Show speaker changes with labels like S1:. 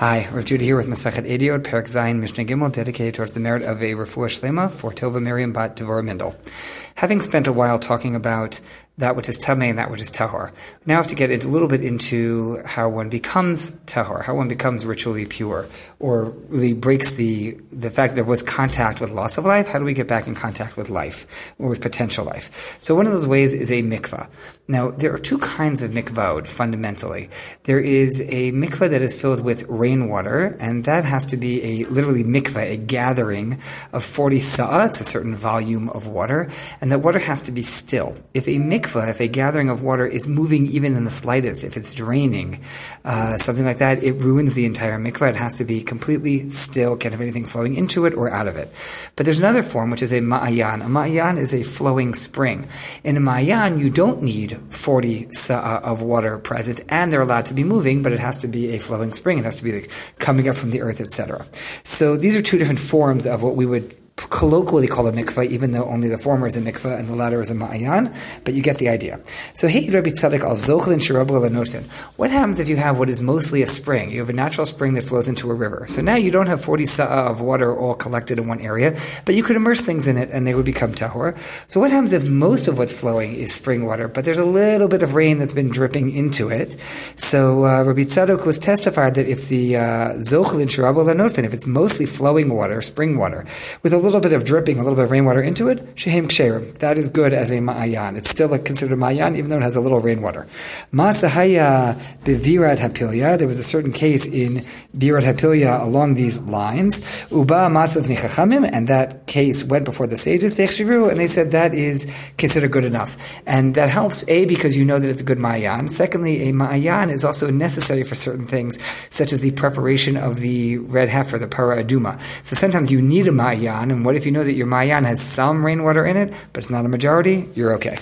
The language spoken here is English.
S1: Hi, Rav Judah here with Masachet Ediot, Perak Zayin, Mishnah Gimel, dedicated towards the merit of a Refuah Shlema for Tova Miriam Bat Devorah Mendel. Having spent a while talking about that which is tamei and that which is tahor. Now I have to get a little bit into how one becomes tahor, how one becomes ritually pure, or really breaks the the fact that there was contact with loss of life. How do we get back in contact with life or with potential life? So one of those ways is a mikvah. Now there are two kinds of mikvah fundamentally. There is a mikvah that is filled with rainwater, and that has to be a literally mikvah, a gathering of forty sa'ah. It's a certain volume of water, and that water has to be still. If a mikvah mikveh, if a gathering of water is moving even in the slightest, if it's draining, uh, something like that, it ruins the entire mikveh. It has to be completely still, can't have anything flowing into it or out of it. But there's another form, which is a ma'ayan. A ma'ayan is a flowing spring. In a ma'ayan, you don't need 40 sa'ah of water present, and they're allowed to be moving, but it has to be a flowing spring. It has to be like coming up from the earth, etc. So these are two different forms of what we would colloquially call a mikvah, even though only the former is a mikvah and the latter is a ma'ayan, but you get the idea. So, hey, Rabbi Tzadok al zochlin shirabel What happens if you have what is mostly a spring? You have a natural spring that flows into a river. So now you don't have 40 sa'ah of water all collected in one area, but you could immerse things in it and they would become tahor. So what happens if most of what's flowing is spring water, but there's a little bit of rain that's been dripping into it? So uh, Rabbi Tzadok was testified that if the uh, zochlin shirabel if it's mostly flowing water, spring water, with a little little bit of dripping, a little bit of rainwater into it, shehem ksherim. That is good as a ma'ayan. It's still considered a ma'ayan, even though it has a little rainwater. Masahaya bevirat hapilya. There was a certain case in birat hapilya along these lines. Uba masav nichachamim, and that case went before the sages, and they said that is considered good enough. And that helps, A, because you know that it's a good ma'ayan. Secondly, a ma'ayan is also necessary for certain things, such as the preparation of the red heifer, the para aduma. So sometimes you need a ma'ayan, and what if you know that your ma'ayan has some rainwater in it, but it's not a majority? You're okay.